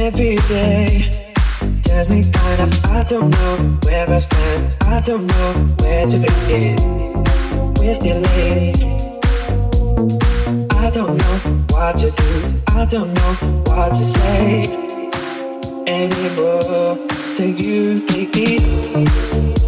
every day. Tell me kind of, I don't know where I stand. I don't know where to begin with your lady. I don't know what to do. I don't know what to say anymore. Do you take?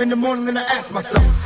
In the morning and I ask myself.